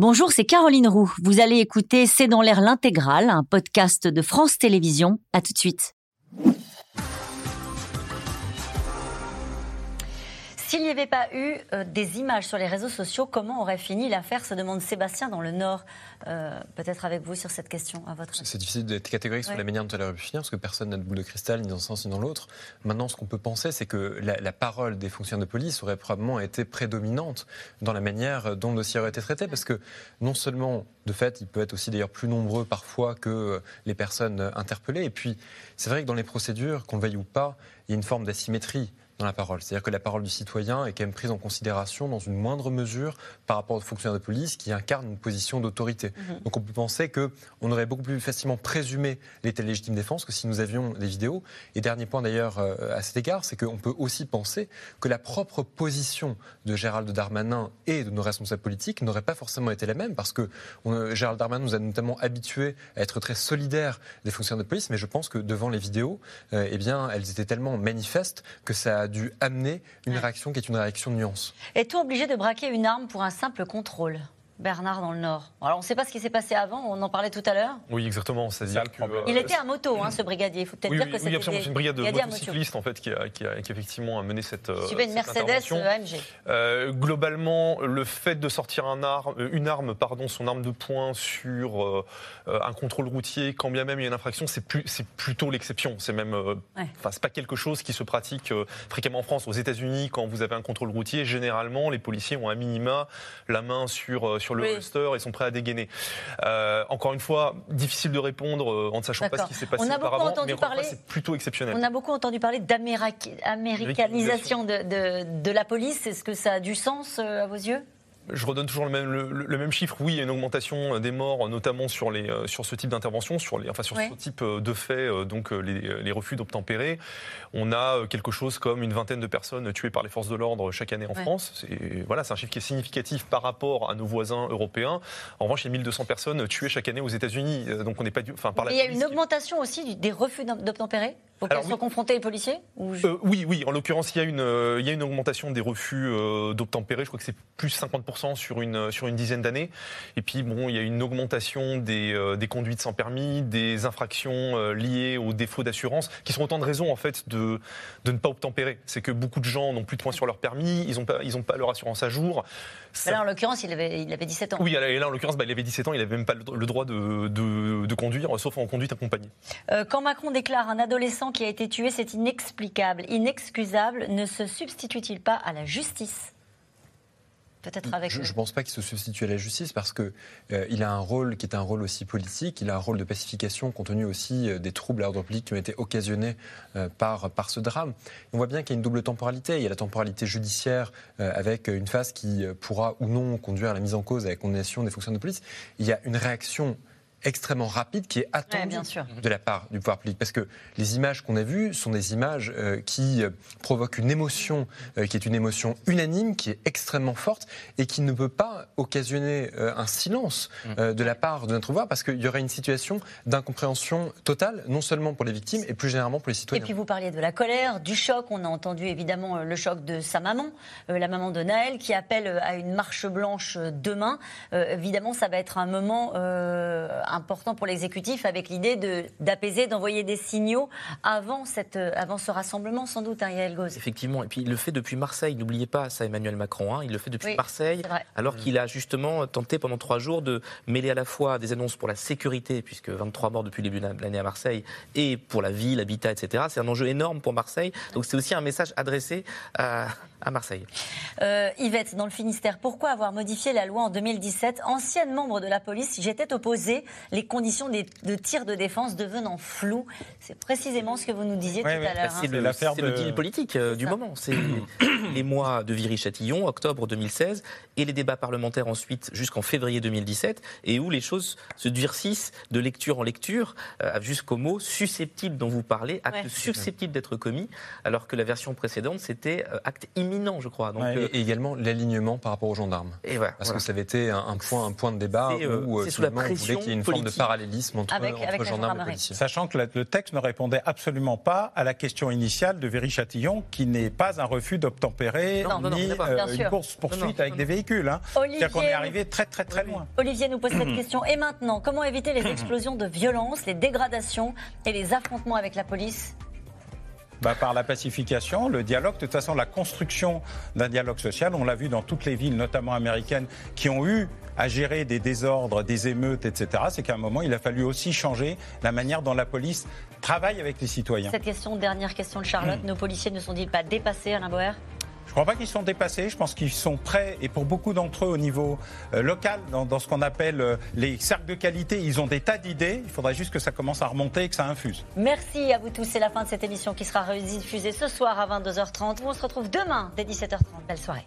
Bonjour, c'est Caroline Roux. Vous allez écouter C'est dans l'air l'intégrale, un podcast de France Télévisions. À tout de suite. S'il n'y avait pas eu euh, des images sur les réseaux sociaux, comment aurait fini l'affaire se demande Sébastien dans le Nord. Euh, peut-être avec vous sur cette question, à votre C'est difficile d'être catégorique sur la manière dont elle aurait pu finir, parce que personne n'a de boule de cristal, ni dans un sens ni dans l'autre. Maintenant, ce qu'on peut penser, c'est que la, parole des fonctionnaires de police aurait probablement été prédominante dans la manière dont le dossier aurait été traité, parce que non seulement, de fait, il peut être aussi d'ailleurs plus nombreux parfois que les personnes interpellées, et puis c'est vrai que dans les procédures, qu'on le veuille ou pas, il y a une forme d'asymétrie dans la parole. C'est-à-dire que la parole du citoyen est quand même prise en considération dans une moindre mesure par rapport aux fonctionnaires de police qui incarnent une position d'autorité. Mhm. Donc on peut penser qu'on aurait beaucoup plus facilement présumé l'état légitime défense que si nous avions des vidéos. Et dernier point d'ailleurs euh, à cet égard, c'est qu'on peut aussi penser que la propre position de Gérald Darmanin et de nos responsables politiques n'aurait pas forcément été la même parce que Gérald Darmanin nous a notamment habitués à être très solidaires des fonctionnaires de police, mais je pense que devant les vidéos, euh, eh bien, elles étaient tellement manifestes que ça a dû amener une réaction qui est une réaction de nuance. Est-on obligé de braquer une arme pour un simple contrôle? Bernard dans le Nord. Alors on ne sait pas ce qui s'est passé avant, on en parlait tout à l'heure. Oui, exactement. C'est-à-dire que, il était à moto, hein, ce brigadier. Il faut peut-être dire que c'était. Oui, absolument. C'est une brigade de motocyclistes en fait qui a, qui, a, effectivement mené cette. Suivait une Mercedes AMG. Euh, globalement, le fait de sortir un arme, euh, une arme, pardon, son arme de poing sur euh, un contrôle routier, quand bien même il y a une infraction, c'est plus, c'est plutôt l'exception. C'est même, enfin, c'est pas quelque chose qui se pratique fréquemment en France. Aux États-Unis, quand vous avez un contrôle routier, généralement, les policiers ont à minima la main sur sur le holster et sont prêts à dégainer. Euh, encore une fois, difficile de répondre euh, en ne sachant pas ce qui s'est passé auparavant, mais c'est plutôt exceptionnel. On a beaucoup entendu parler d'américanisation de, de, de, la police. Est-ce que ça a du sens euh, à vos yeux? Je redonne toujours le même, le, même chiffre. Oui, il y a une augmentation des morts, notamment sur, les, euh, sur ce type d'intervention, sur, les, enfin, sur ce type euh, de faits, euh, donc les, les refus d'obtempérer. On a quelque chose comme une vingtaine de personnes tuées par les forces de l'ordre chaque année en France. C'est voilà, un chiffre qui est significatif par rapport à nos voisins européens. En revanche, il y a 1200 personnes tuées chaque année aux États-Unis. Donc on n'est pas, enfin, par Il y a une augmentation aussi des refus d'obtempérer? Auxquels sont confrontés les policiers Oui, oui. En l'occurrence, il y a une, il y a une augmentation des refus d'obtempérer. Je crois que c'est plus 50% sur une, sur une dizaine d'années. Et puis, bon, il y a une augmentation des, euh, des conduites sans permis, des infractions euh, liées aux défauts d'assurance, qui sont autant de raisons, en fait, de, de ne pas obtempérer. C'est que beaucoup de gens n'ont plus de points sur leur permis, ils n'ont pas, ils pas leur assurance à jour. Là, en l'occurrence, il avait, il avait 17 ans. Oui, et là, en l'occurrence, bah, il avait 17 ans, il n'avait même pas le droit de, de, de, conduire, sauf en conduite accompagnée. Euh, quand Macron déclare un adolescent qui a été tué, c'est inexplicable, inexcusable, ne se substitue-t-il pas à la justice? Peut-être avec. Je ne pense pas qu'il se substitue à la justice parce qu'il euh, il a un rôle qui est un rôle aussi politique, il a un rôle de pacification compte tenu aussi euh, des troubles à l'ordre public qui ont été occasionnés euh, par, par ce drame. On voit bien qu'il y a une double temporalité. Il y a la temporalité judiciaire avec une phase qui pourra ou non conduire à la mise en cause, à la condamnation des fonctionnaires de police. Il y a une réaction extrêmement rapide qui est attendue de la part du pouvoir public. Parce que les images qu'on a vues sont des images euh, qui euh, provoquent une émotion, euh, qui est une émotion unanime, qui est extrêmement forte et qui ne peut pas occasionner un silence mm. de la part de notre pouvoir parce qu'il y aurait une situation d'incompréhension totale, non seulement pour les victimes et plus généralement pour les citoyens. Et puis vous parliez de la colère, du choc. On a entendu évidemment le choc de sa maman, la maman de Naël, qui appelle à une marche blanche demain. évidemment, ça va être un moment important pour l'exécutif avec l'idée d'apaiser, d'envoyer des signaux avant, cette, avant ce rassemblement, sans doute, Ariel hein, Effectivement. Et puis il le fait depuis Marseille. N'oubliez pas ça, Emmanuel Macron. Hein. Il le fait depuis Marseille, alors qu'il a justement tenté pendant trois jours de mêler à la fois des annonces pour la sécurité, puisque 23 morts depuis le début de l'année à Marseille, et pour la vie, l'habitat, etc. C'est un enjeu énorme pour Marseille. Donc c'est aussi un message adressé à, à Marseille. Euh, Yvette, dans le Finistère, pourquoi avoir modifié la loi en 2017 Ancienne membre de la police, j'étais opposée, les conditions de tir de défense devenant floues. C'est précisément ce que vous nous disiez tout à l'heure. Hein. C'est le, deal politique euh, du moment. C'est les mois de Viry-Châtillon, octobre 2016, et les débats parlementaires ensuite jusqu'en février 2017, et où les choses se durcissent de lecture en lecture, euh, jusqu'au mot susceptible dont vous parlez, acte susceptible d'être commis, alors que la version précédente, c'était acte immédiat imminent, je crois. Donc, et, également l'alignement par rapport aux gendarmes. Et Parce que ça avait été un, point, un point de débat où sous la pression on voulait qu'il y ait une forme de parallélisme entre, gendarmes et policiers. Sachant que le texte ne répondait absolument pas à la question initiale de Véry-Châtillon, qui n'est pas un refus d'obtempérer ni une course poursuite avec des véhicules. Hein. C'est-à-dire qu'on est arrivé très très très loin. Olivier nous pose cette question. Et maintenant, comment éviter les explosions de violence, les dégradations et les affrontements avec la police? Bah, par la pacification, le dialogue. De toute façon, la construction d'un dialogue social, on l'a vu dans toutes les villes, notamment américaines, qui ont eu à gérer des désordres, des émeutes, etc. C'est qu'à un moment, il a fallu aussi changer la manière dont la police travaille avec les citoyens. Cette question, dernière question de Charlotte, nos policiers ne sont-ils pas dépassés, Alain Boer? Je ne crois pas qu'ils sont dépassés. Je pense qu'ils sont prêts. Et pour beaucoup d'entre eux, au niveau euh, local, dans, ce qu'on appelle euh, les cercles de qualité, ils ont des tas d'idées. Il faudrait juste que ça commence à remonter et que ça infuse. Merci à vous tous. C'est la fin de cette émission qui sera diffusée ce soir à 22h30. On se retrouve demain dès 17h30. Belle soirée.